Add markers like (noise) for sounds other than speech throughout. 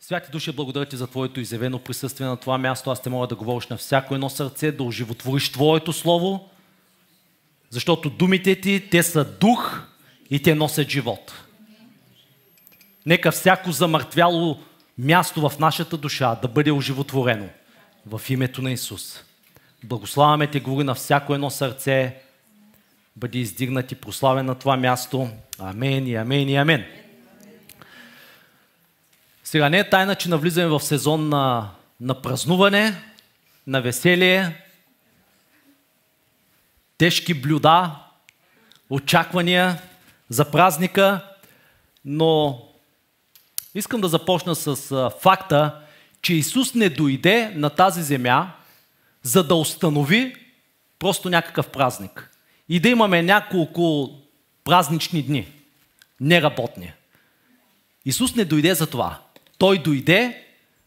Святи души, благодаря ти за Твоето изявено присъствие на това място. Аз те мога да говориш на всяко едно сърце, да оживотвориш Твоето Слово, защото думите ти, те са дух и те носят живот. Нека всяко замъртвяло място в нашата душа да бъде оживотворено в името на Исус. Благославяме те, говори на всяко едно сърце, бъде издигнат и прославен на това място. Амен и амен и амен. Сега не е тайна, че навлизаме в сезон на, на празнуване, на веселие, тежки блюда, очаквания за празника, но искам да започна с факта, че Исус не дойде на тази земя, за да установи просто някакъв празник. И да имаме няколко празнични дни, неработни. Исус не дойде за това. Той дойде,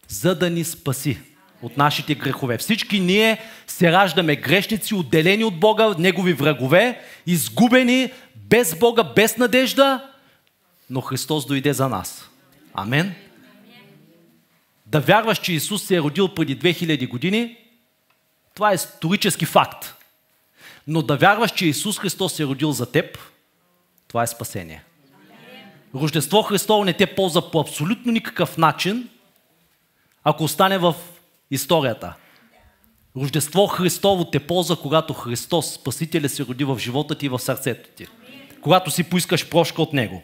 за да ни спаси от нашите грехове. Всички ние се раждаме грешници, отделени от Бога, Негови врагове, изгубени, без Бога, без надежда, но Христос дойде за нас. Амен. Да вярваш, че Исус се е родил преди 2000 години, това е исторически факт. Но да вярваш, че Исус Христос се е родил за теб, това е спасение. Рождество Христово не те полза по абсолютно никакъв начин, ако остане в историята. Рождество Христово те полза, когато Христос, Спасителя, се роди в живота ти и в сърцето ти. Когато си поискаш прошка от Него.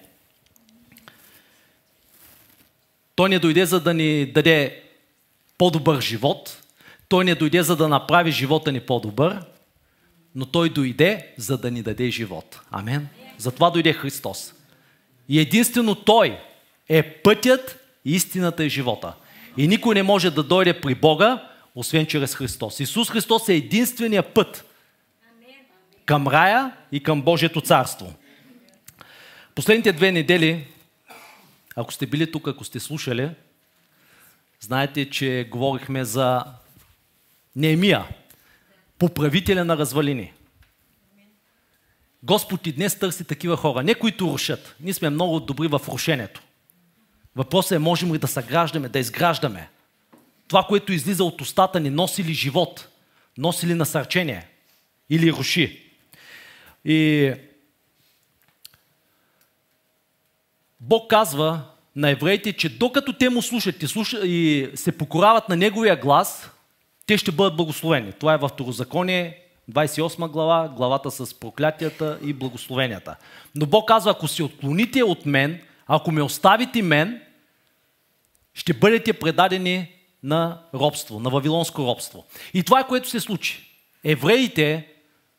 Той не дойде за да ни даде по-добър живот. Той не дойде за да направи живота ни по-добър, но Той дойде за да ни даде живот. Амен. Затова дойде Христос. И единствено Той е пътят, истината и живота. И никой не може да дойде при Бога, освен чрез Христос. Исус Христос е единствения път към рая и към Божието царство. Последните две недели, ако сте били тук, ако сте слушали, знаете, че говорихме за Неемия, поправителя на развалини. Господ и днес търси такива хора, не които рушат. Ние сме много добри в рушенето. Въпросът е, можем ли да съграждаме, да изграждаме. Това, което излиза от устата ни, носи ли живот, носи ли насърчение или руши. И Бог казва на евреите, че докато те му слушат и, слушат, и се покорават на неговия глас, те ще бъдат благословени. Това е в Второзаконие 28 глава, главата с проклятията и благословенията. Но Бог казва, ако се отклоните от мен, ако ме оставите мен, ще бъдете предадени на робство, на вавилонско робство. И това е което се случи. Евреите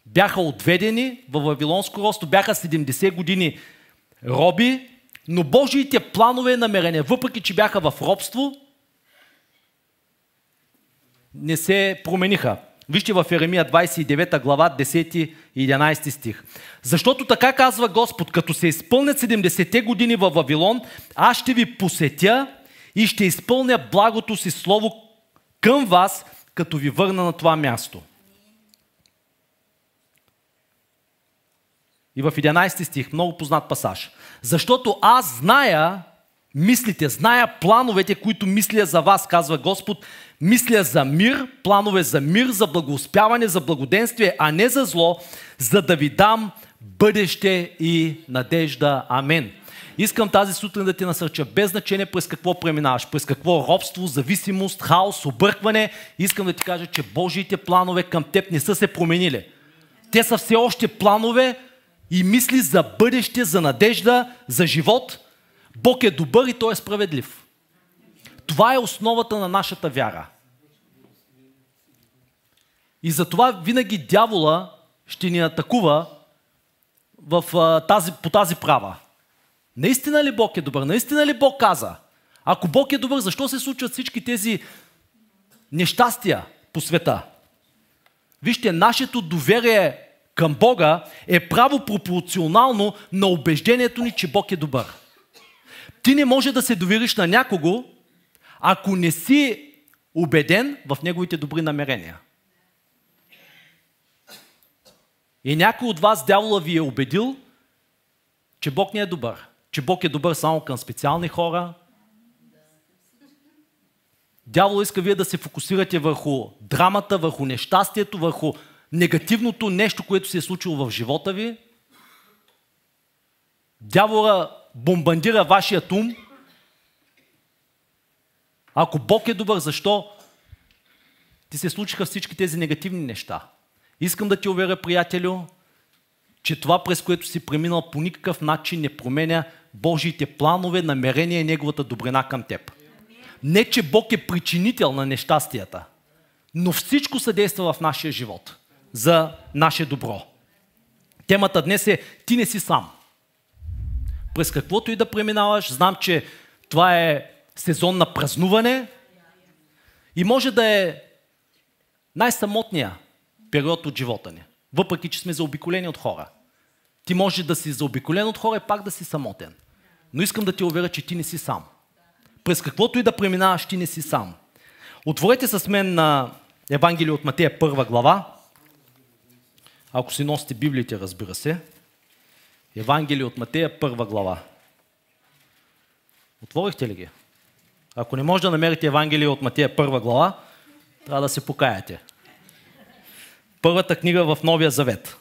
бяха отведени в вавилонско робство, бяха 70 години роби, но Божиите планове и намерения, въпреки че бяха в робство, не се промениха. Вижте в Еремия 29 глава 10 и 11 стих. Защото така казва Господ, като се изпълнят 70-те години във Вавилон, аз ще ви посетя и ще изпълня благото си слово към вас, като ви върна на това място. И в 11 стих, много познат пасаж. Защото аз зная мислите, зная плановете, които мисля за вас, казва Господ. Мисля за мир, планове за мир, за благоуспяване, за благоденствие, а не за зло, за да ви дам бъдеще и надежда. Амен. Искам тази сутрин да ти насърча, без значение през какво преминаваш, през какво робство, зависимост, хаос, объркване. Искам да ти кажа, че Божиите планове към теб не са се променили. Те са все още планове и мисли за бъдеще, за надежда, за живот. Бог е добър и Той е справедлив. Това е основата на нашата вяра. И затова винаги дявола ще ни атакува в, тази, по тази права. Наистина ли Бог е добър? Наистина ли Бог каза? Ако Бог е добър, защо се случват всички тези нещастия по света? Вижте, нашето доверие към Бога е право пропорционално на убеждението ни, че Бог е добър. Ти не може да се довериш на някого, ако не си убеден в неговите добри намерения. И някой от вас, дявола ви е убедил, че Бог не е добър че Бог е добър само към специални хора, Дявол иска вие да се фокусирате върху драмата, върху нещастието, върху негативното нещо, което се е случило в живота ви. Дявола бомбандира вашия ум. Ако Бог е добър, защо ти се случиха всички тези негативни неща? Искам да ти уверя, приятелю, че това, през което си преминал, по никакъв начин не променя Божиите планове, намерения и Неговата добрина към теб. Не, че Бог е причинител на нещастията, но всичко съдейства в нашия живот за наше добро. Темата днес е Ти не си сам. През каквото и да преминаваш, знам, че това е сезон на празнуване и може да е най-самотния период от живота ни. Въпреки, че сме заобиколени от хора. Ти може да си заобиколен от хора и пак да си самотен. Но искам да ти уверя, че ти не си сам. През каквото и да преминаваш, ти не си сам. Отворете с мен на Евангелие от Матея първа глава. Ако си носите Библиите, разбира се. Евангелие от Матея първа глава. Отворихте ли ги? Ако не може да намерите Евангелие от Матея първа глава, трябва да се покаяте. Първата книга в Новия Завет.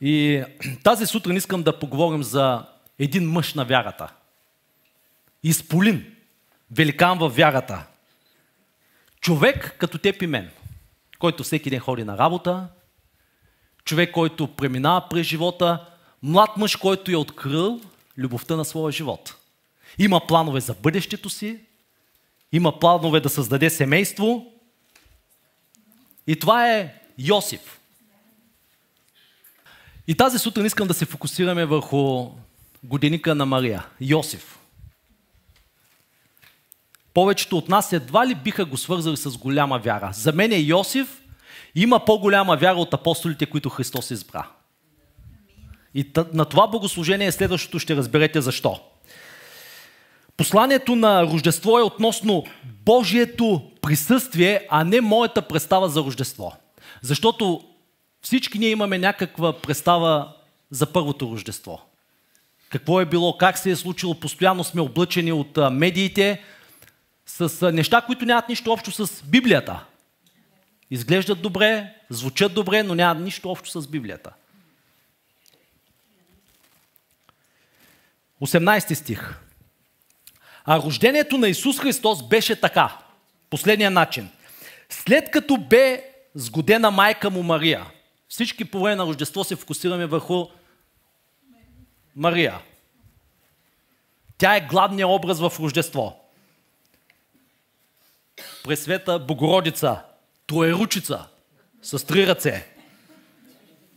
И тази сутрин искам да поговорим за един мъж на вярата. Изполин, великан във вярата. Човек като теб и мен, който всеки ден ходи на работа, човек, който преминава през живота, млад мъж, който е открил любовта на своя живот. Има планове за бъдещето си, има планове да създаде семейство. И това е Йосиф. И тази сутрин искам да се фокусираме върху годиника на Мария, Йосиф. Повечето от нас едва ли биха го свързали с голяма вяра. За мен е Йосиф има по-голяма вяра от апостолите, които Христос избра. И на това богослужение следващото ще разберете защо. Посланието на Рождество е относно Божието присъствие, а не моята представа за Рождество. Защото всички ние имаме някаква представа за първото Рождество. Какво е било, как се е случило, постоянно сме облъчени от медиите с неща, които нямат нищо общо с Библията. Изглеждат добре, звучат добре, но нямат нищо общо с Библията. 18 стих. А рождението на Исус Христос беше така. Последния начин. След като бе сгодена майка му Мария, всички по време на Рождество се фокусираме върху Мария. Тя е гладният образ в Рождество. Пресвета Богородица, троеручица, с три ръце.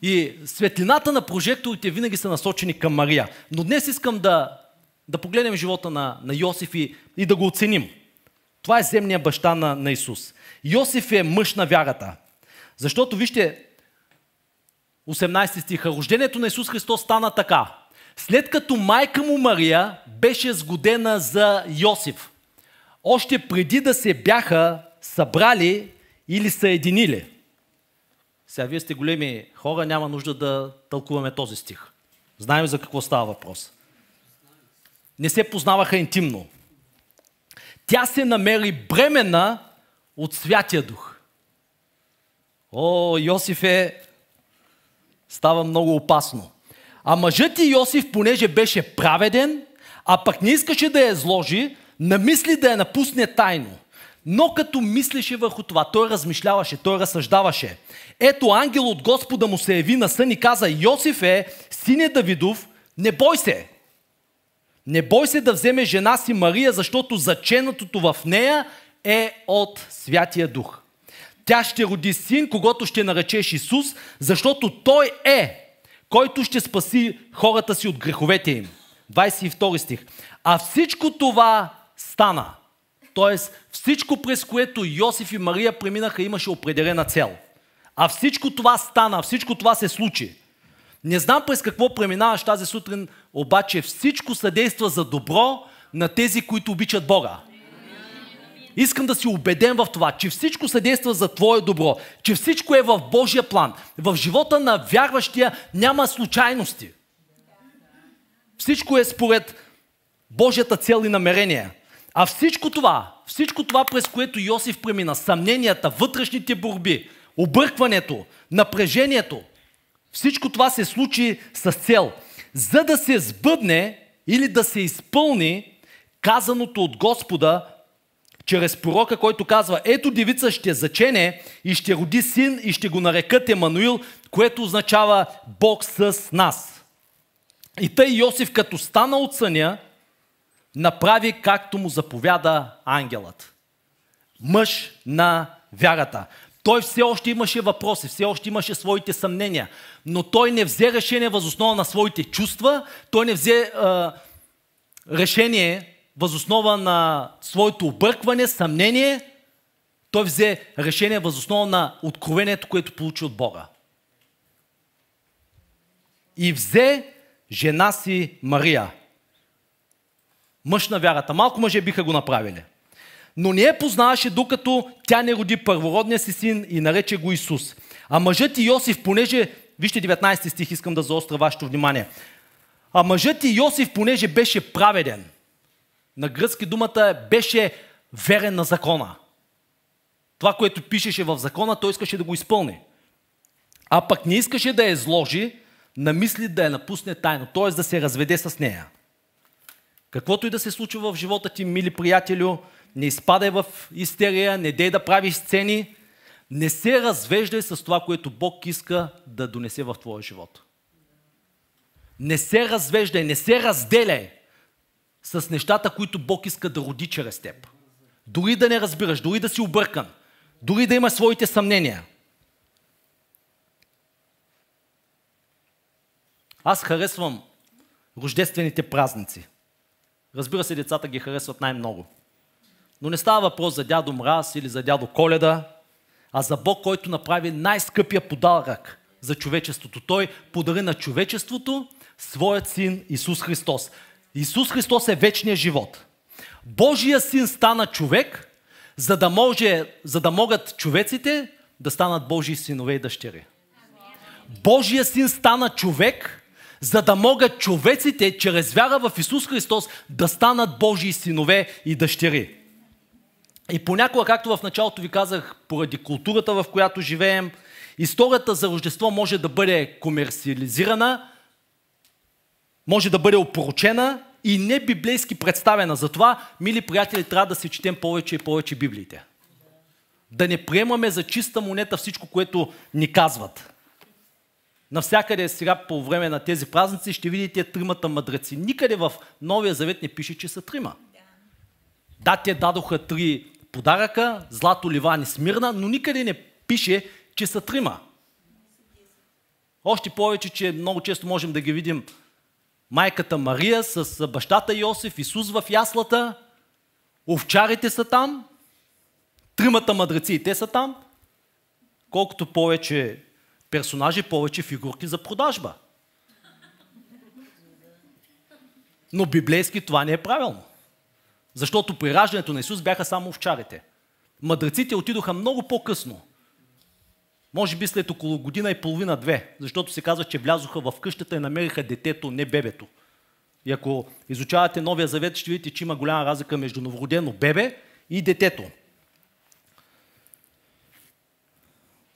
И светлината на прожекторите винаги са насочени към Мария. Но днес искам да, да погледнем живота на, на Йосиф и, и да го оценим. Това е земния баща на, на Исус. Йосиф е мъж на вярата. Защото вижте, 18 стиха, рождението на Исус Христос стана така. След като майка му Мария беше сгодена за Йосиф, още преди да се бяха събрали или съединили. Сега вие сте големи хора, няма нужда да тълкуваме този стих. Знаем за какво става въпрос. Не се познаваха интимно. Тя се намери бремена от Святия Дух. О, Йосиф е... Става много опасно. А мъжът и Йосиф, понеже беше праведен, а пък не искаше да я изложи, намисли да я напусне тайно. Но като мислеше върху това, той размишляваше, той разсъждаваше. Ето ангел от Господа му се яви на сън и каза, Йосиф е, сине Давидов, не бой се. Не бой се да вземе жена си Мария, защото заченатото в нея е от Святия Дух. Тя ще роди син, когато ще наречеш Исус, защото той е, който ще спаси хората си от греховете им. 22 стих. А всичко това стана – Тоест всичко през което Йосиф и Мария преминаха имаше определена цел. А всичко това стана, всичко това се случи. Не знам през какво преминаваш тази сутрин, обаче всичко съдейства за добро на тези, които обичат Бога. Искам да си убеден в това, че всичко съдейства за Твое добро, че всичко е в Божия план. В живота на вярващия няма случайности. Всичко е според Божията цел и намерение. А всичко това, всичко това, през което Йосиф премина, съмненията, вътрешните борби, объркването, напрежението, всичко това се случи с цел, за да се сбъдне или да се изпълни казаното от Господа чрез пророка, който казва, ето девица ще зачене и ще роди син и ще го нарекат Емануил, което означава Бог с нас. И тъй Йосиф, като стана от съня, направи както му заповяда ангелът. Мъж на вярата. Той все още имаше въпроси, все още имаше своите съмнения, но той не взе решение възоснова на своите чувства, той не взе а, решение възоснова на своето объркване, съмнение, той взе решение възоснова на откровението, което получи от Бога. И взе жена си Мария. Мъж на вярата. Малко мъже биха го направили. Но не я познаваше, докато тя не роди първородния си син и нарече го Исус. А мъжът и Йосиф, понеже, вижте 19 стих, искам да заостря вашето внимание. А мъжът и Йосиф, понеже беше праведен, на гръцки думата е, беше верен на закона. Това, което пишеше в закона, той искаше да го изпълни. А пък не искаше да я изложи, намисли да я напусне тайно, т.е. да се разведе с нея. Каквото и да се случва в живота ти, мили приятелю, не изпадай в истерия, не дей да правиш сцени, не се развеждай с това, което Бог иска да донесе в твоя живот. Не се развеждай, не се разделяй с нещата, които Бог иска да роди чрез теб. Дори да не разбираш, дори да си объркан, дори да имаш своите съмнения. Аз харесвам рождествените празници. Разбира се, децата ги харесват най-много. Но не става въпрос за дядо Мраз или за дядо Коледа, а за Бог, който направи най-скъпия подарък за човечеството. Той подари на човечеството своят син Исус Христос. Исус Христос е вечния живот. Божия син стана човек, за да, може, за да могат човеците да станат Божии синове и дъщери. Божия син стана човек, за да могат човеците, чрез вяра в Исус Христос, да станат Божии синове и дъщери. И понякога, както в началото ви казах, поради културата, в която живеем, историята за Рождество може да бъде комерциализирана, може да бъде опоручена и не библейски представена. Затова, мили приятели, трябва да си четем повече и повече Библиите. Да не приемаме за чиста монета всичко, което ни казват. Навсякъде сега по време на тези празници ще видите тримата мъдреци. Никъде в Новия Завет не пише, че са трима. Да, те дадоха три подаръка, злато, ливан и смирна, но никъде не пише, че са трима. Още повече, че много често можем да ги видим майката Мария с бащата Йосиф, Исус в яслата, овчарите са там, тримата мъдреци и те са там. Колкото повече персонажи, повече фигурки за продажба. Но библейски това не е правилно. Защото при раждането на Исус бяха само овчарите. Мъдреците отидоха много по-късно. Може би след около година и половина-две, защото се казва, че влязоха в къщата и намериха детето, не бебето. И ако изучавате Новия Завет, ще видите, че има голяма разлика между новородено бебе и детето.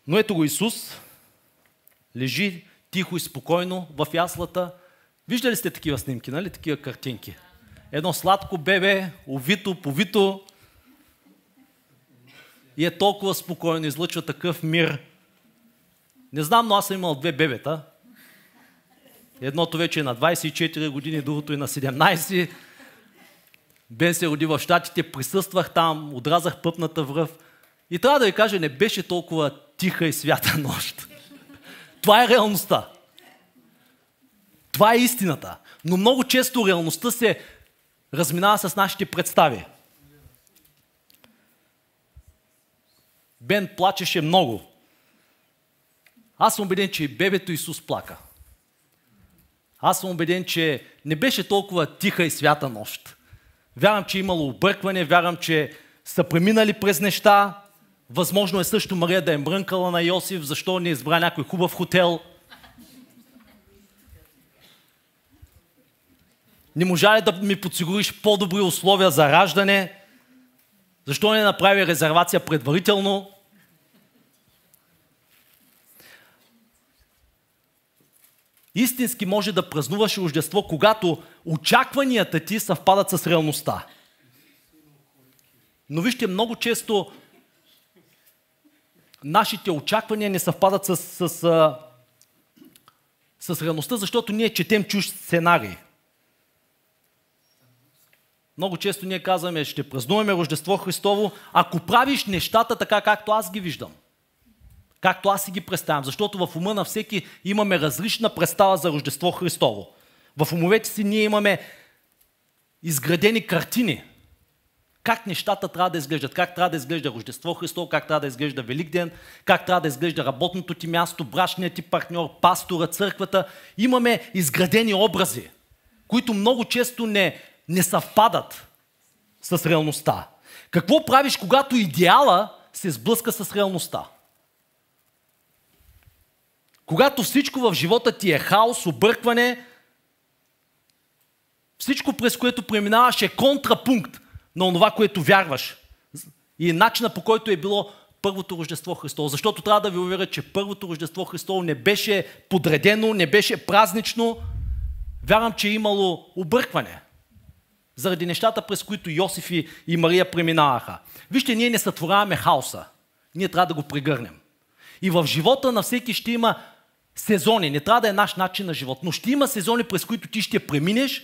Но ето го Исус, лежи тихо и спокойно в яслата. Виждали сте такива снимки, нали? Такива картинки. Едно сладко бебе, овито, повито и е толкова спокойно, излъчва такъв мир. Не знам, но аз съм имал две бебета. Едното вече е на 24 години, другото е на 17. Бен се роди в Штатите, присъствах там, отразах пъпната връв. И трябва да ви кажа, не беше толкова тиха и свята (laughs) нощ. Това е реалността. Това е истината. Но много често реалността се разминава с нашите представи. Бен плачеше много. Аз съм убеден, че бебето Исус плака. Аз съм убеден, че не беше толкова тиха и свята нощ. Вярвам, че е имало объркване, вярвам, че са преминали през неща. Възможно е също Мария да е мрънкала на Йосиф, защо не избра някой хубав хотел. Не можа ли да ми подсигуриш по-добри условия за раждане? Защо не направи резервация предварително? Истински може да празнуваш рождество, когато очакванията ти съвпадат с реалността. Но вижте, много често нашите очаквания не съвпадат с, с, с, с реалността, защото ние четем чуж сценарий. Много често ние казваме, ще празнуваме Рождество Христово, ако правиш нещата така, както аз ги виждам. Както аз си ги представям. Защото в ума на всеки имаме различна представа за Рождество Христово. В умовете си ние имаме изградени картини. Как нещата трябва да изглеждат, как трябва да изглежда Рождество Христово, как трябва да изглежда Великден, как трябва да изглежда работното ти място, брачният ти партньор, пастора, църквата. Имаме изградени образи, които много често не, не съвпадат с реалността. Какво правиш, когато идеала се сблъска с реалността? Когато всичко в живота ти е хаос, объркване, всичко през което преминаваш е контрапункт на това, което вярваш. И начина по който е било първото Рождество Христово. Защото трябва да ви уверя, че първото Рождество Христово не беше подредено, не беше празнично. Вярвам, че е имало объркване заради нещата, през които Йосиф и, и Мария преминаваха. Вижте, ние не сътворяваме хаоса. Ние трябва да го прегърнем. И в живота на всеки ще има сезони. Не трябва да е наш начин на живот, но ще има сезони, през които ти ще преминеш,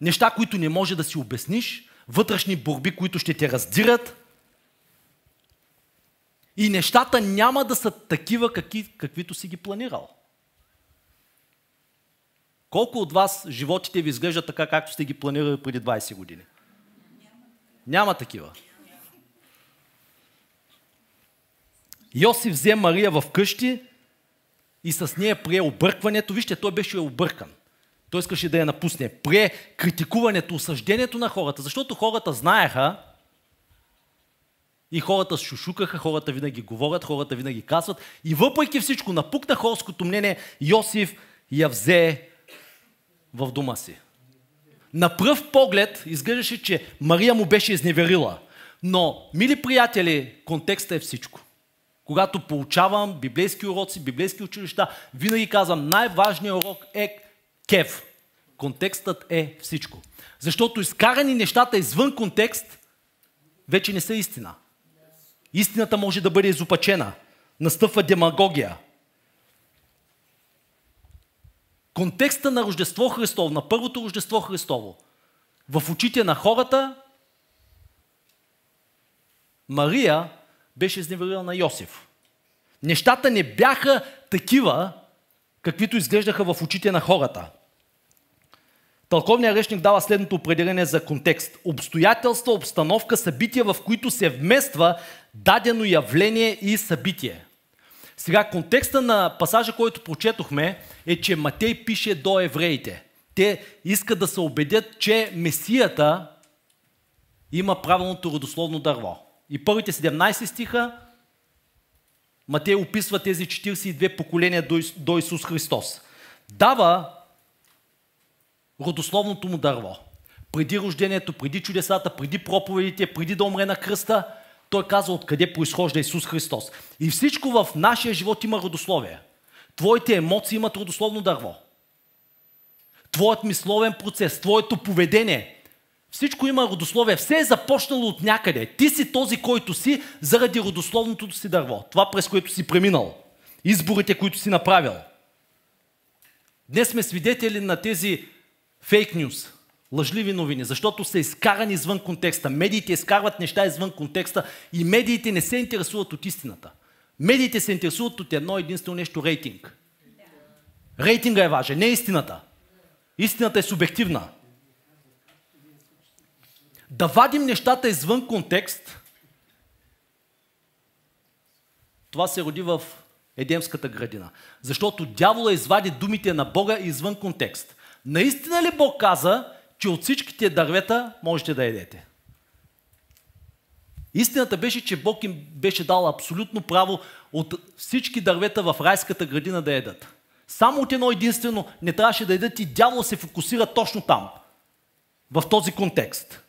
неща, които не може да си обясниш, вътрешни борби, които ще те раздират. И нещата няма да са такива, какви, каквито си ги планирал. Колко от вас животите ви изглеждат така, както сте ги планирали преди 20 години? Няма, такива. Йосиф взе Мария в къщи и с нея прие объркването. Вижте, той беше объркан. Той искаше да я напусне. Прие критикуването, осъждението на хората, защото хората знаеха и хората шушукаха, хората винаги говорят, хората винаги казват. И въпреки всичко, напукна хорското мнение, Йосиф я взе в дома си. На пръв поглед изглеждаше, че Мария му беше изневерила. Но, мили приятели, контекста е всичко. Когато получавам библейски уроци, библейски училища, винаги казвам, най-важният урок е кев. Контекстът е всичко. Защото изкарани нещата извън контекст вече не са истина. Истината може да бъде изопачена. Настъпва демагогия. Контекста на Рождество Христово, на първото Рождество Христово, в очите на хората, Мария беше изневерила на Йосиф. Нещата не бяха такива, каквито изглеждаха в очите на хората. Тълковният речник дава следното определение за контекст. Обстоятелства, обстановка, събития, в които се вмества дадено явление и събитие. Сега, контекста на пасажа, който прочетохме, е, че Матей пише до евреите. Те искат да се убедят, че Месията има правилното родословно дърво. И първите 17 стиха Матей описва тези 42 поколения до Исус Христос. Дава родословното му дърво. Преди рождението, преди чудесата, преди проповедите, преди да умре на кръста, той казва откъде произхожда Исус Христос. И всичко в нашия живот има родословие. Твоите емоции имат родословно дърво. Твоят мисловен процес, твоето поведение, всичко има родословие. Все е започнало от някъде. Ти си този, който си, заради родословното си дърво. Това, през което си преминал. Изборите, които си направил. Днес сме свидетели на тези фейк нюс, лъжливи новини, защото са изкарани извън контекста. Медиите изкарват неща извън контекста и медиите не се интересуват от истината. Медиите се интересуват от едно единствено нещо – рейтинг. Рейтинга е важен, не истината. Истината е субективна. Да вадим нещата извън контекст, това се роди в Едемската градина. Защото дявола извади думите на Бога извън контекст. Наистина ли Бог каза, че от всичките дървета можете да едете? Истината беше, че Бог им беше дал абсолютно право от всички дървета в райската градина да едат. Само от едно единствено не трябваше да идат и дявола се фокусира точно там. В този контекст.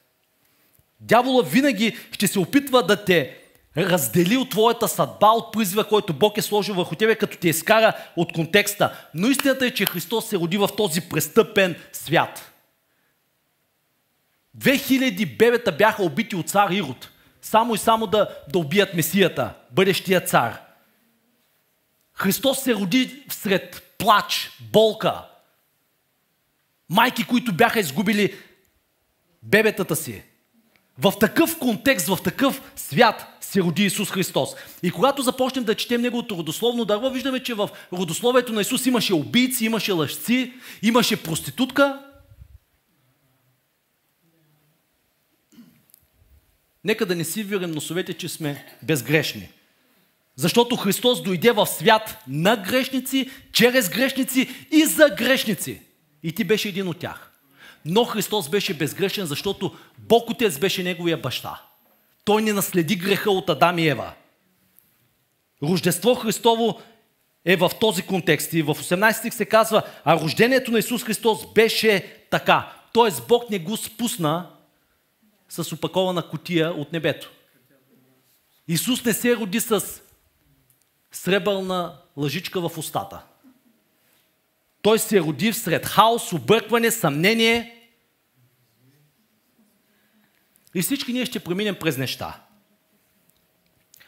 Дявола винаги ще се опитва да те раздели от твоята съдба, от призива, който Бог е сложил върху тебе, като те изкара от контекста. Но истината е, че Христос се роди в този престъпен свят. 2000 бебета бяха убити от цар Ирод. Само и само да, да убият Месията, бъдещия цар. Христос се роди сред плач, болка. Майки, които бяха изгубили бебетата си. В такъв контекст, в такъв свят се роди Исус Христос. И когато започнем да четем Неговото родословно дърво, виждаме, че в родословието на Исус имаше убийци, имаше лъжци, имаше проститутка. Нека да не си вирем носовете, че сме безгрешни. Защото Христос дойде в свят на грешници, чрез грешници и за грешници. И ти беше един от тях. Но Христос беше безгрешен, защото Бог Отец беше неговия баща. Той не наследи греха от Адам и Ева. Рождество Христово е в този контекст. И в 18 стих се казва, а рождението на Исус Христос беше така. Тоест Бог не го спусна с опакована котия от небето. Исус не се роди с сребърна лъжичка в устата. Той се роди сред хаос, объркване, съмнение. И всички ние ще преминем през неща.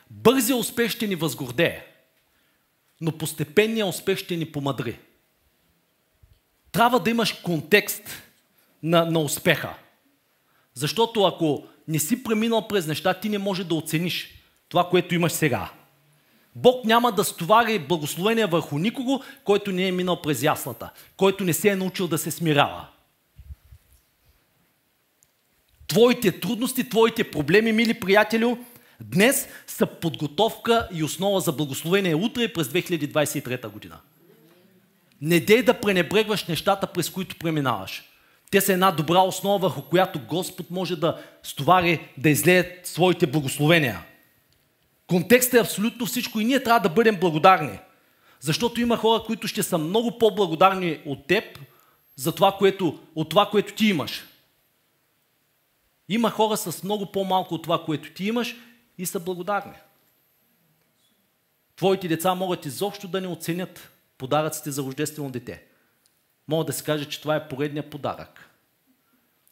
Бързия успех ще ни възгордее, но постепенният успех ще ни помадри. Трябва да имаш контекст на, на успеха. Защото ако не си преминал през неща, ти не можеш да оцениш това, което имаш сега. Бог няма да стовари благословение върху никого, който не е минал през яслата, който не се е научил да се смирява. Твоите трудности, твоите проблеми, мили приятели, днес са подготовка и основа за благословение утре през 2023 година. Не дей да пренебрегваш нещата, през които преминаваш. Те са една добра основа, върху която Господ може да стовари, да излее своите благословения. Контекстът е абсолютно всичко и ние трябва да бъдем благодарни. Защото има хора, които ще са много по-благодарни от теб за това, което, от това, което ти имаш. Има хора с много по-малко от това, което ти имаш и са благодарни. Твоите деца могат изобщо да не оценят подаръците за рождествено дете. Мога да се каже, че това е поредният подарък.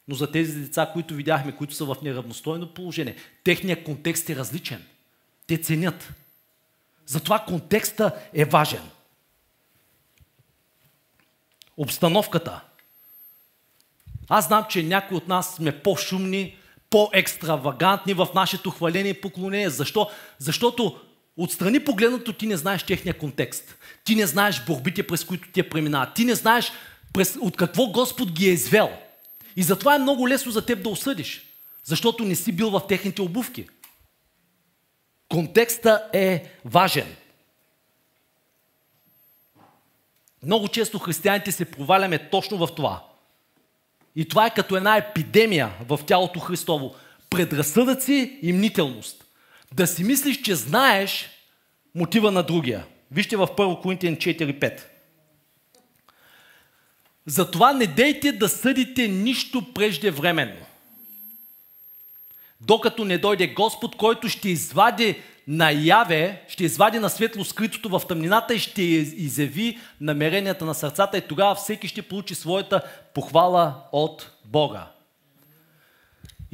Но за тези деца, които видяхме, които са в неравностойно положение, техният контекст е различен. Те ценят. Затова контекста е важен. Обстановката. Аз знам, че някои от нас сме по-шумни, по-екстравагантни в нашето хваление и поклонение. Защо? Защото отстрани погледнато ти не знаеш техния контекст. Ти не знаеш борбите, през които те преминават. Ти не знаеш през, от какво Господ ги е извел. И затова е много лесно за теб да осъдиш. Защото не си бил в техните обувки. Контекста е важен. Много често християните се проваляме точно в това. И това е като една епидемия в тялото Христово. Предразсъдъци и мнителност. Да си мислиш, че знаеш мотива на другия. Вижте в 1 Коринтиян 4.5. Затова не дейте да съдите нищо преждевременно докато не дойде Господ, който ще извади наяве, ще извади на светло скритото в тъмнината и ще изяви намеренията на сърцата и тогава всеки ще получи своята похвала от Бога.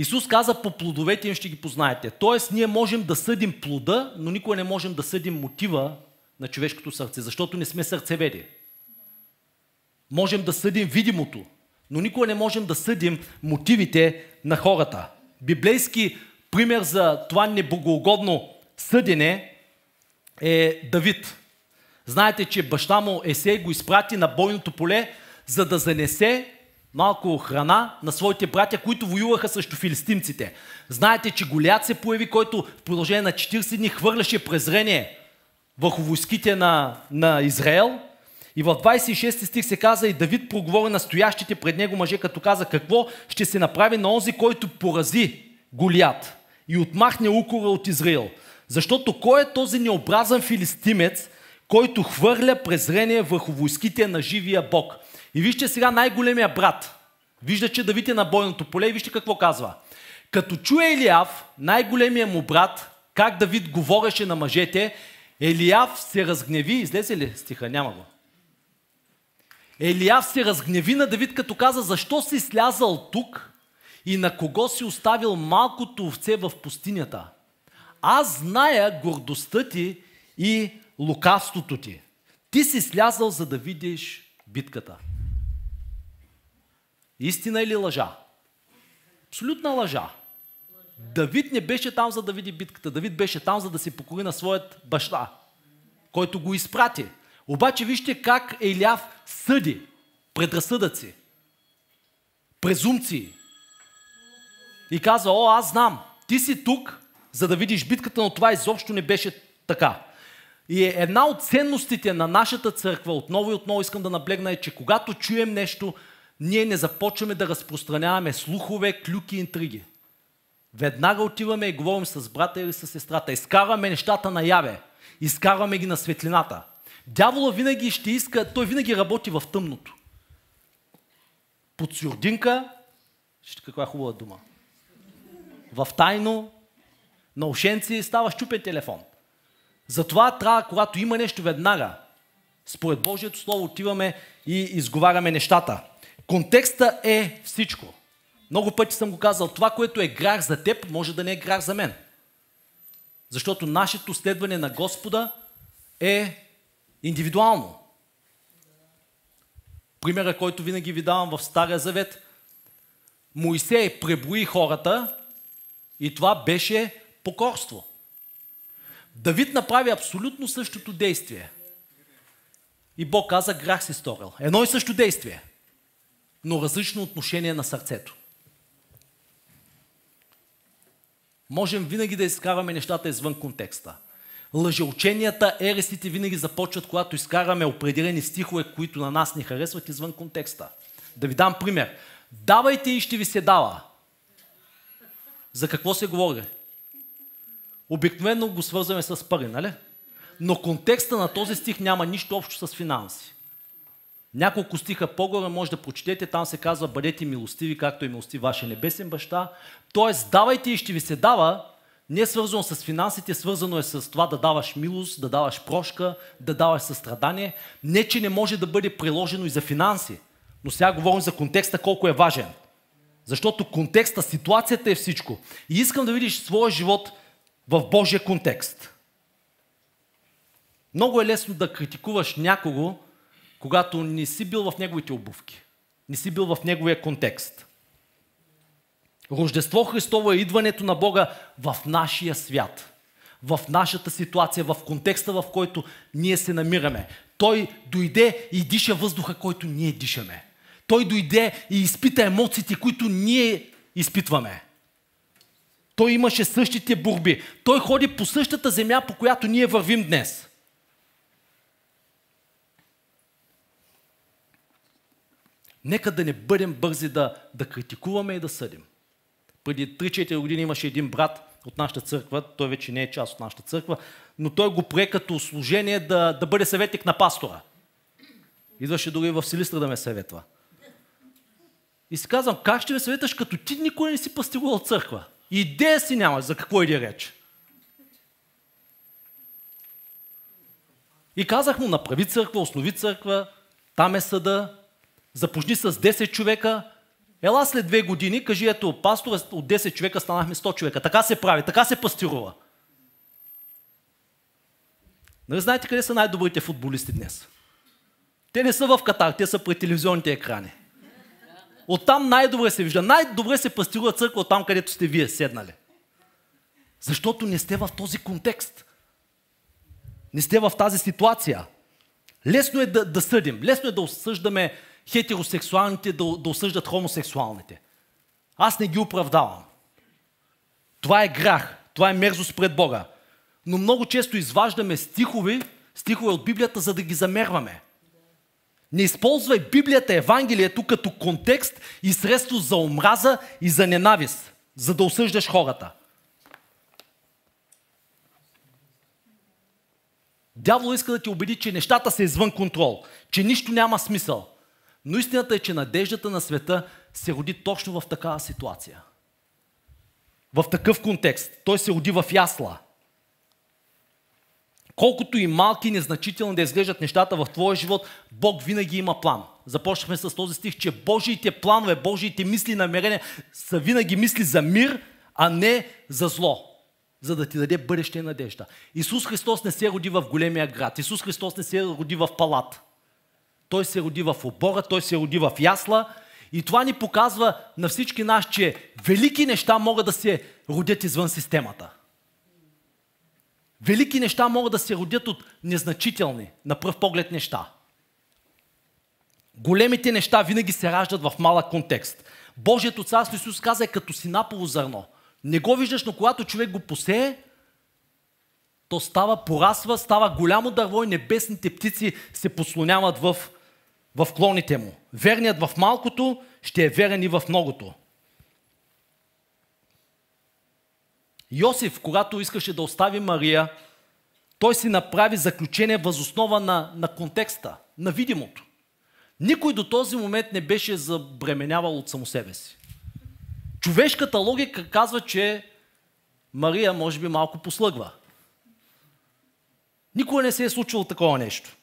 Исус каза, по плодовете им ще ги познаете. Тоест, ние можем да съдим плода, но никога не можем да съдим мотива на човешкото сърце, защото не сме сърцеведи. Можем да съдим видимото, но никога не можем да съдим мотивите на хората библейски пример за това небогоугодно съдене е Давид. Знаете, че баща му Есей го изпрати на бойното поле, за да занесе малко храна на своите братя, които воюваха срещу филистимците. Знаете, че Голят се появи, който в продължение на 40 дни хвърляше презрение върху войските на, на Израел. И в 26 стих се каза и Давид проговори на стоящите пред него мъже, като каза какво ще се направи на онзи, който порази Голят и отмахне укора от Израил. Защото кой е този необразен филистимец, който хвърля презрение върху войските на живия Бог. И вижте сега най-големия брат. Вижда, че Давид е на бойното поле и вижте какво казва. Като чуе Елиав, най-големия му брат, как Давид говореше на мъжете, Елиав се разгневи. Излезе ли стиха? Няма го. Елиав се разгневи на Давид, като каза, защо си слязал тук и на кого си оставил малкото овце в пустинята? Аз зная гордостта ти и лукавството ти. Ти си слязал, за да видиш битката. Истина или лъжа? Абсолютна лъжа. Давид не беше там, за да види битката. Давид беше там, за да се покори на своят баща, който го изпрати. Обаче вижте как Еляв съди предразсъдъци, презумции. И казва, о, аз знам, ти си тук, за да видиш битката, но това изобщо не беше така. И е една от ценностите на нашата църква, отново и отново искам да наблегна, е, че когато чуем нещо, ние не започваме да разпространяваме слухове, клюки, интриги. Веднага отиваме и говорим с брата или с сестрата. Изкарваме нещата наяве. Изкарваме ги на светлината. Дявола винаги ще иска, той винаги работи в тъмното. Под сюрдинка, ще каква е хубава дума. В тайно, на ушенци става щупен телефон. Затова трябва, когато има нещо веднага, според Божието Слово отиваме и изговаряме нещата. Контекста е всичко. Много пъти съм го казал, това, което е грях за теб, може да не е грях за мен. Защото нашето следване на Господа е индивидуално. Примера, който винаги ви давам в Стария Завет. Моисей преброи хората и това беше покорство. Давид направи абсолютно същото действие. И Бог каза, грях си сторил. Едно и също действие, но различно отношение на сърцето. Можем винаги да изкараме нещата извън контекста. Лъжеученията, ересите винаги започват, когато изкараме определени стихове, които на нас ни харесват извън контекста. Да ви дам пример. Давайте и ще ви се дава. За какво се говори? Обикновено го свързваме с пари, нали? Но контекста на този стих няма нищо общо с финанси. Няколко стиха по-горе може да прочетете, там се казва бъдете милостиви, както е милости вашия небесен баща. Тоест, давайте и ще ви се дава, не е свързано с финансите, свързано е с това да даваш милост, да даваш прошка, да даваш състрадание. Не, че не може да бъде приложено и за финанси, но сега говорим за контекста колко е важен. Защото контекста, ситуацията е всичко. И искам да видиш своя живот в Божия контекст. Много е лесно да критикуваш някого, когато не си бил в неговите обувки, не си бил в неговия контекст. Рождество Христово е идването на Бога в нашия свят, в нашата ситуация, в контекста, в който ние се намираме. Той дойде и диша въздуха, който ние дишаме. Той дойде и изпита емоциите, които ние изпитваме. Той имаше същите борби. Той ходи по същата земя, по която ние вървим днес. Нека да не бъдем бързи да, да критикуваме и да съдим. Преди 3-4 години имаше един брат от нашата църква, той вече не е част от нашата църква, но той го прие като служение да, да бъде съветник на пастора. Идваше дори в Силистра да ме съветва. И си казвам, как ще ме съветваш, като ти никой не си пастирувал църква? Идея си нямаш за какво иде реч. И казах му, направи църква, основи църква, там е съда, започни с 10 човека, ела след две години, кажи, ето, пастор, от 10 човека станахме 100 човека. Така се прави, така се пастирува. Нали знаете къде са най-добрите футболисти днес? Те не са в Катар, те са пред телевизионните екрани. Оттам най-добре се вижда. Най-добре се пастирува църква от там, където сте вие седнали. Защото не сте в този контекст. Не сте в тази ситуация. Лесно е да, да съдим. Лесно е да осъждаме хетеросексуалните, да, да осъждат хомосексуалните. Аз не ги оправдавам. Това е грях. Това е мерзост пред Бога. Но много често изваждаме стихове, стихове от Библията, за да ги замерваме. Не използвай Библията, Евангелието като контекст и средство за омраза и за ненавист, за да осъждаш хората. Дявол иска да ти убеди, че нещата са извън контрол, че нищо няма смисъл. Но истината е, че надеждата на света се роди точно в такава ситуация. В такъв контекст. Той се роди в ясла. Колкото и малки и незначителни да изглеждат нещата в твоя живот, Бог винаги има план. Започнахме с този стих, че Божиите планове, Божиите мисли и намерения са винаги мисли за мир, а не за зло за да ти даде бъдеще надежда. Исус Христос не се роди в големия град. Исус Христос не се роди в палат. Той се роди в обора, той се роди в ясла. И това ни показва на всички нас, че велики неща могат да се родят извън системата. Велики неща могат да се родят от незначителни, на пръв поглед неща. Големите неща винаги се раждат в малък контекст. Божието царство Исус каза е като синапово зърно – не го виждаш, но когато човек го посее, то става, порасва, става голямо дърво и небесните птици се послоняват в, в клоните му. Верният в малкото ще е верен и в многото. Йосиф, когато искаше да остави Мария, той си направи заключение възоснова на, на контекста, на видимото. Никой до този момент не беше забременявал от само себе си. Човешката логика казва, че Мария може би малко послъгва. Никога не се е случвало такова нещо.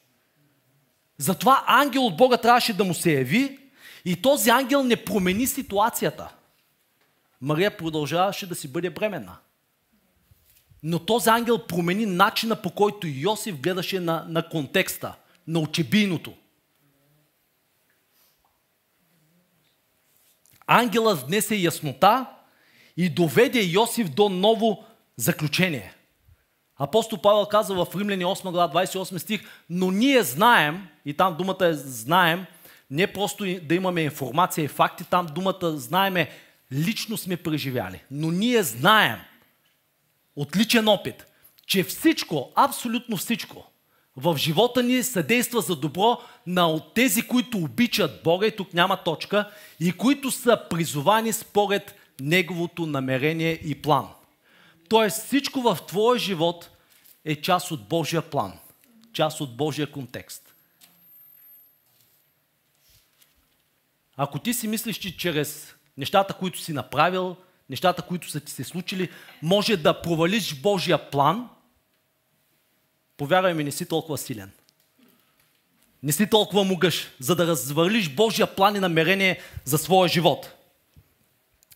Затова ангел от Бога трябваше да му се яви и този ангел не промени ситуацията. Мария продължаваше да си бъде бременна. Но този ангел промени начина по който Йосиф гледаше на, на контекста, на очебийното. Ангелът внесе яснота и доведе Йосиф до ново заключение. Апостол Павел каза в Римляни 8 глава 28 стих, но ние знаем, и там думата е знаем, не просто да имаме информация и факти, там думата знаем е лично сме преживяли. Но ние знаем от личен опит, че всичко, абсолютно всичко, в живота ни съдейства за добро на тези, които обичат Бога, и тук няма точка, и които са призовани според Неговото намерение и план. Тоест всичко в твоя живот е част от Божия план, част от Божия контекст. Ако ти си мислиш, че чрез нещата, които си направил, нещата, които са ти се случили, може да провалиш Божия план – повярвай ми, не си толкова силен. Не си толкова могъж, за да развалиш Божия план и намерение за своя живот.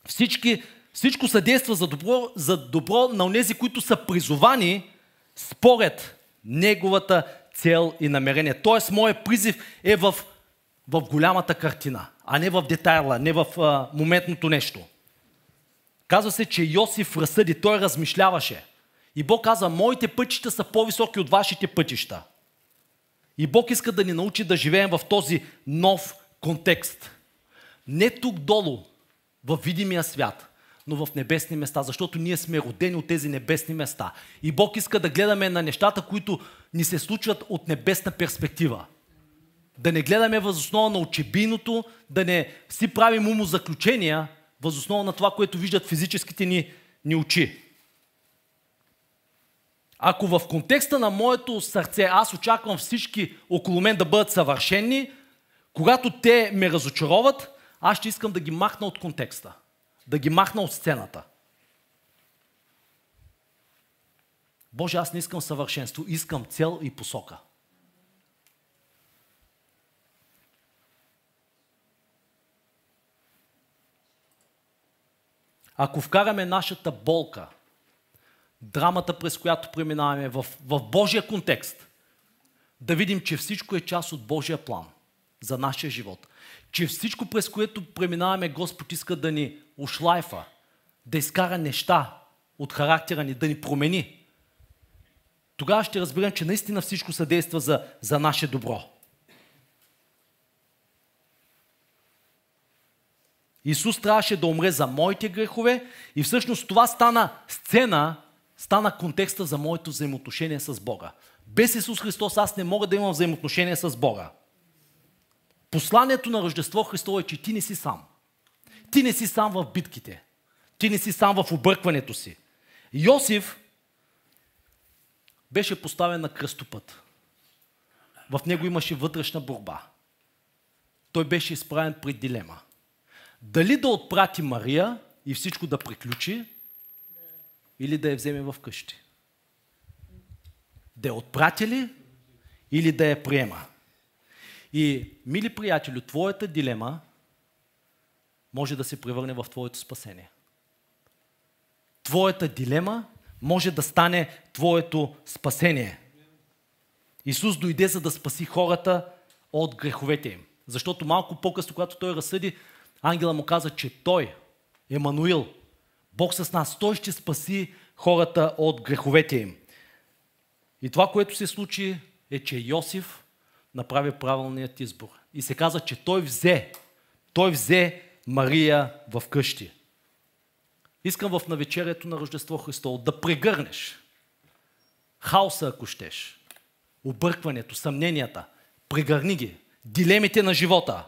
Всички, всичко съдейства за добро, за добро на тези, които са призовани според Неговата цел и намерение. Тоест, моят призив е в, в голямата картина, а не в детайла, не в а, моментното нещо. Казва се, че Йосиф разсъди, той размишляваше – и Бог каза, моите пътища са по-високи от вашите пътища. И Бог иска да ни научи да живеем в този нов контекст. Не тук долу, в видимия свят, но в небесни места, защото ние сме родени от тези небесни места. И Бог иска да гледаме на нещата, които ни се случват от небесна перспектива. Да не гледаме възоснова на очебийното, да не си правим умозаключения възоснова на това, което виждат физическите ни, ни очи. Ако в контекста на моето сърце аз очаквам всички около мен да бъдат съвършени, когато те ме разочароват, аз ще искам да ги махна от контекста, да ги махна от сцената. Боже, аз не искам съвършенство, искам цел и посока. Ако вкараме нашата болка – драмата, през която преминаваме в, в Божия контекст, да видим, че всичко е част от Божия план за нашия живот. Че всичко, през което преминаваме, Господ иска да ни ушлайфа, да изкара неща от характера ни, да ни промени. Тогава ще разберем, че наистина всичко съдейства за, за наше добро. Исус трябваше да умре за моите грехове и всъщност това стана сцена, стана контекста за моето взаимоотношение с Бога. Без Исус Христос аз не мога да имам взаимоотношение с Бога. Посланието на Рождество Христово е, че ти не си сам. Ти не си сам в битките. Ти не си сам в объркването си. Йосиф, беше поставен на кръстопът. В него имаше вътрешна борба. Той беше изправен пред дилема. Дали да отпрати Мария и всичко да приключи, или да я вземе в къщи. Да я отпрати ли или да я приема? И, мили приятели, твоята дилема може да се превърне в твоето спасение. Твоята дилема може да стане твоето спасение. Исус дойде за да спаси хората от греховете им. Защото малко по-късно, когато той разсъди, ангела му каза, че той, Емануил, Бог с нас, той ще спаси хората от греховете им. И това, което се случи, е, че Йосиф направи правилният избор. И се каза, че той взе, той взе Мария в къщи. Искам в навечерието на Рождество Христово да прегърнеш хаоса, ако щеш, объркването, съмненията, прегърни ги, дилемите на живота.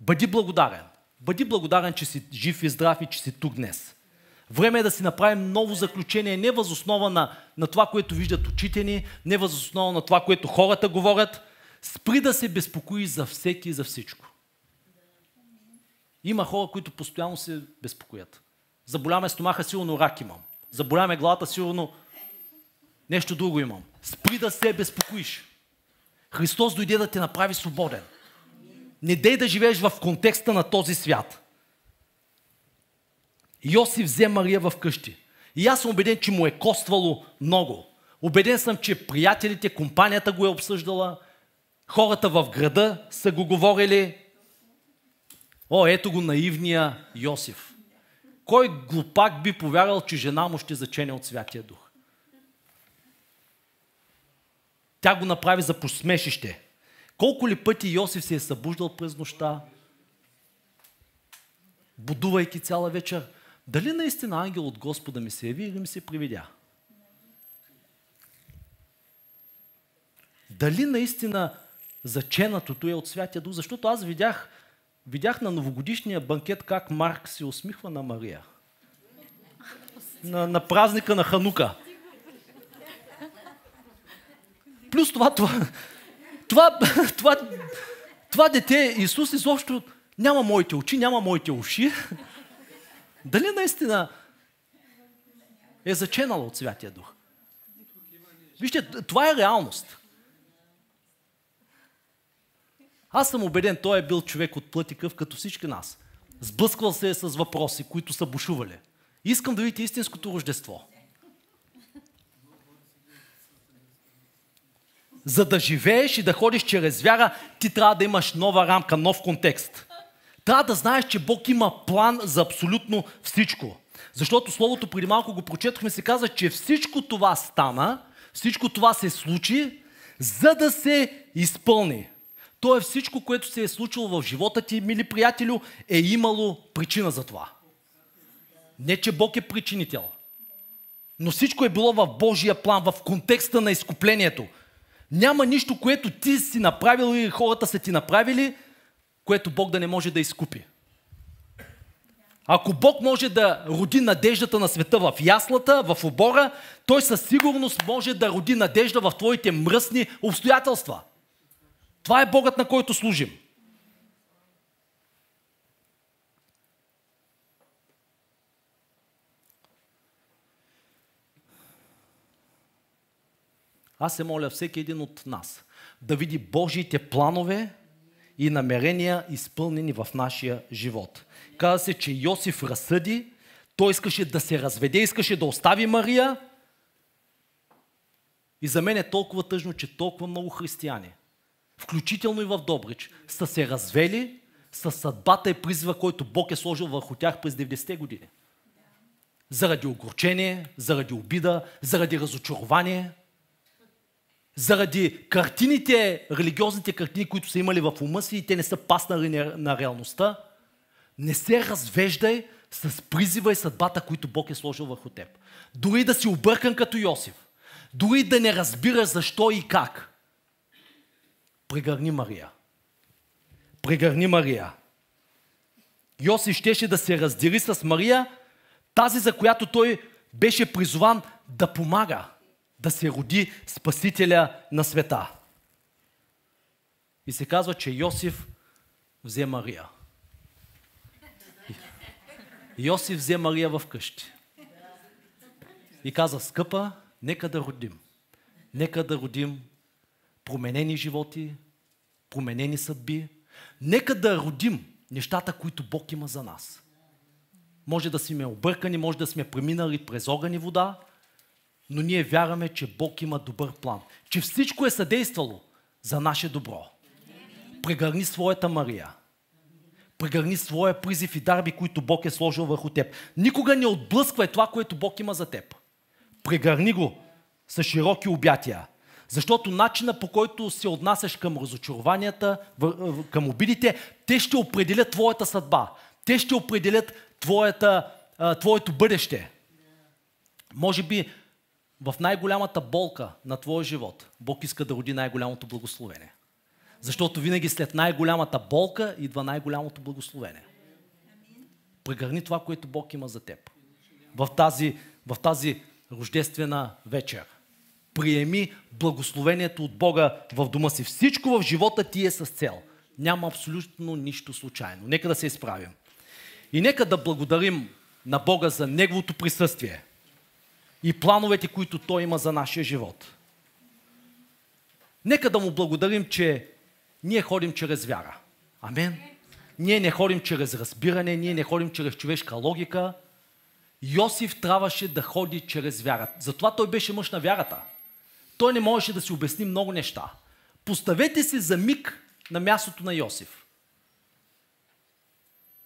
Бъди благодарен. Бъди благодарен, че си жив и здрав и че си тук днес. Време е да си направим ново заключение, не възоснова на, на това, което виждат очите ни, не възоснова на това, което хората говорят. Спри да се безпокои за всеки и за всичко. Има хора, които постоянно се безпокоят. Заболяме стомаха, сигурно рак имам. Заболяме главата, сигурно нещо друго имам. Спри да се безпокоиш. Христос дойде да те направи свободен. Не дей да живееш в контекста на този свят. Йосиф взе Мария в къщи. И аз съм убеден, че му е коствало много. Убеден съм, че приятелите, компанията го е обсъждала, хората в града са го говорили. О, ето го наивния Йосиф. Кой глупак би повярвал, че жена му ще зачене от Святия Дух? Тя го направи за посмешище. Колко ли пъти Йосиф се е събуждал през нощта, будувайки цяла вечер, дали наистина ангел от Господа ми се яви или ми се привидя? Дали наистина заченатото е от Святия Дух? Защото аз видях, видях на новогодишния банкет как Марк се усмихва на Мария. На, на празника на Ханука. Плюс това, това, това, това, това дете, Исус изобщо няма моите очи, няма моите уши. Дали наистина е заченал от Святия Дух? Вижте, това е реалност. Аз съм убеден, той е бил човек от плът и къв, като всички нас. Сблъсквал се е с въпроси, които са бушували. Искам да видите истинското рождество. За да живееш и да ходиш чрез вяра, ти трябва да имаш нова рамка, нов контекст. Трябва да знаеш, че Бог има план за абсолютно всичко. Защото Словото преди малко го прочетохме, се каза, че всичко това стана, всичко това се случи, за да се изпълни. То е всичко, което се е случило в живота ти, мили приятелю, е имало причина за това. Не, че Бог е причинител. Но всичко е било в Божия план, в контекста на изкуплението. Няма нищо, което ти си направил или хората са ти направили, което Бог да не може да изкупи. Ако Бог може да роди надеждата на света в яслата, в обора, Той със сигурност може да роди надежда в твоите мръсни обстоятелства. Това е Богът, на който служим. Аз се моля всеки един от нас да види Божиите планове и намерения, изпълнени в нашия живот. Каза се, че Йосиф разсъди, той искаше да се разведе, искаше да остави Мария. И за мен е толкова тъжно, че толкова много християни, включително и в Добрич, са се развели с съдбата и призива, който Бог е сложил върху тях през 90-те години. Заради огорчение, заради обида, заради разочарование – заради картините, религиозните картини, които са имали в ума си и те не са паснали на реалността, не се развеждай с призива и съдбата, които Бог е сложил върху теб. Дори да си объркан като Йосиф, дори да не разбираш защо и как, прегърни Мария. Прегърни Мария. Йосиф щеше да се раздели с Мария, тази за която той беше призован да помага, да се роди Спасителя на света. И се казва, че Йосиф взе Мария. Йосиф взе Мария в къщи. И каза, скъпа, нека да родим. Нека да родим променени животи, променени съдби. Нека да родим нещата, които Бог има за нас. Може да сме объркани, може да сме преминали през огън вода, но ние вярваме, че Бог има добър план. Че всичко е съдействало за наше добро. Прегърни своята Мария. Прегърни своя призив и дарби, които Бог е сложил върху теб. Никога не отблъсквай това, което Бог има за теб. Прегърни го с широки обятия. Защото начина по който се отнасяш към разочарованията, към обидите, те ще определят твоята съдба. Те ще определят твоята, твоето бъдеще. Може би в най-голямата болка на твоя живот Бог иска да роди най-голямото благословение. Защото винаги след най-голямата болка идва най-голямото благословение. Прегърни това, което Бог има за теб. В тази, в тази рождествена вечер. Приеми благословението от Бога в дома си. Всичко в живота ти е с цел. Няма абсолютно нищо случайно. Нека да се изправим. И нека да благодарим на Бога за Неговото присъствие и плановете, които Той има за нашия живот. Нека да му благодарим, че ние ходим чрез вяра. Амен. Ние не ходим чрез разбиране, ние не ходим чрез човешка логика. Йосиф трябваше да ходи чрез вярата. Затова той беше мъж на вярата. Той не можеше да си обясни много неща. Поставете се за миг на мястото на Йосиф.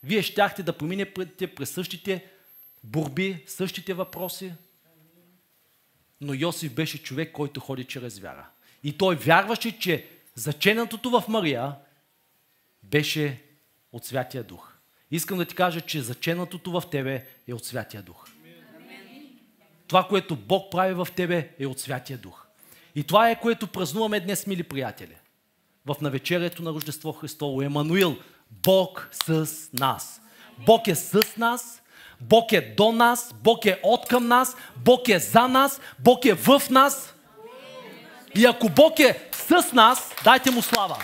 Вие щяхте да поминете през същите борби, същите въпроси. Но Йосиф беше човек, който ходи чрез вяра. И той вярваше, че заченатото в Мария беше от Святия Дух. Искам да ти кажа, че заченатото в тебе е от Святия Дух. Това, което Бог прави в тебе е от Святия Дух. И това е, което празнуваме днес, мили приятели. В навечерието на Рождество Христово. Емануил, Бог с нас. Бог е с нас, Бог е до нас, Бог е от към нас, Бог е за нас, Бог е в нас. И ако Бог е с нас, дайте му слава.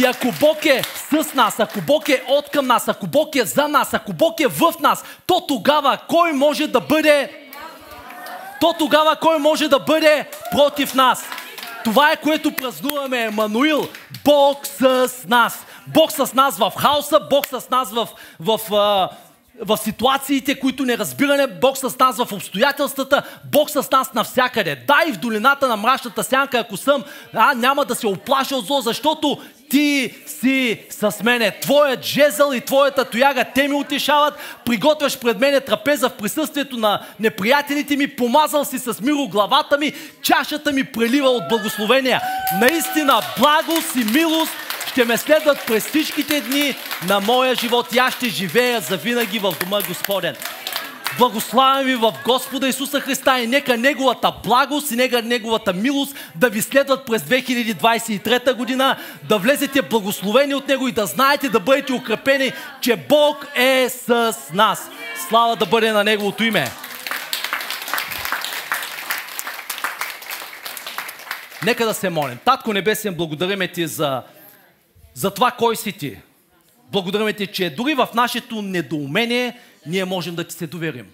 И ако Бог е с нас, ако Бог е от към нас, ако Бог е за нас, ако Бог е в нас, то тогава кой може да бъде то тогава кой може да бъде против нас? Това е което празнуваме, Емануил. Бог с нас. Бог с нас в хаоса, Бог с нас в, в, в, в ситуациите, които не разбираме, Бог с нас в обстоятелствата, Бог с нас навсякъде. Да, и в долината на мрачната сянка, ако съм, а, няма да се оплаша от зло, защото ти си с мене. Твоят жезъл и твоята тояга, те ми утешават. Приготвяш пред мене трапеза в присъствието на неприятелите ми. Помазал си с миро главата ми. Чашата ми прелива от благословения. Наистина, благост и милост ще ме следват през всичките дни на моя живот и аз ще живея завинаги в дома Господен. Благославям ви в Господа Исуса Христа и нека Неговата благост и нека Неговата милост да ви следват през 2023 година, да влезете благословени от Него и да знаете, да бъдете укрепени, че Бог е с нас. Слава да бъде на Неговото име. Нека да се молим. Татко Небесен, благодариме ти за, за това кой си ти. Благодариме ти, че дори в нашето недоумение ние можем да ти се доверим.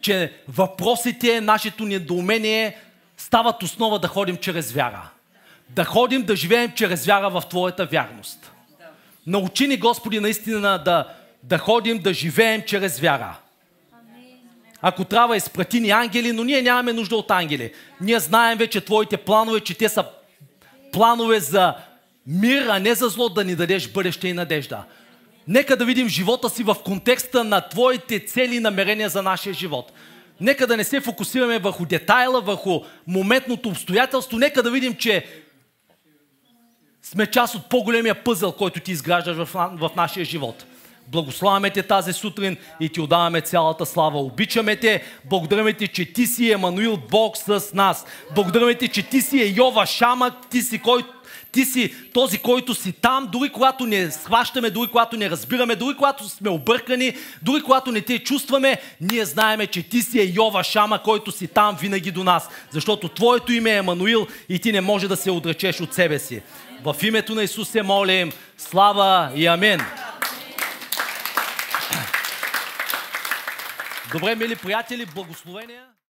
Че въпросите, нашето недоумение стават основа да ходим чрез вяра. Да ходим, да живеем чрез вяра в Твоята вярност. Научи ни, Господи, наистина да, да ходим, да живеем чрез вяра. Ако трябва, изпрати ни ангели, но ние нямаме нужда от ангели. Ние знаем вече Твоите планове, че те са планове за мир, а не за зло да ни дадеш бъдеще и надежда. Нека да видим живота си в контекста на Твоите цели и намерения за нашия живот. Нека да не се фокусираме върху детайла, върху моментното обстоятелство. Нека да видим, че сме част от по-големия пъзъл, който ти изграждаш в, в нашия живот. Благославяме те тази сутрин и ти отдаваме цялата слава. Обичаме те, благодаряме ти, че ти си Емануил Бог с нас. Благодаряме ти, че ти си Йова Шамак, ти си, кой, Ти си този, който си там, дори когато не схващаме, дори когато не разбираме, дори когато сме объркани, дори когато не те чувстваме, ние знаеме, че ти си е Йова Шама, който си там винаги до нас. Защото Твоето име е Емануил и ти не може да се отречеш от себе си. В името на Исус се молим. Слава и амин! Добре, мили приятели, благословения!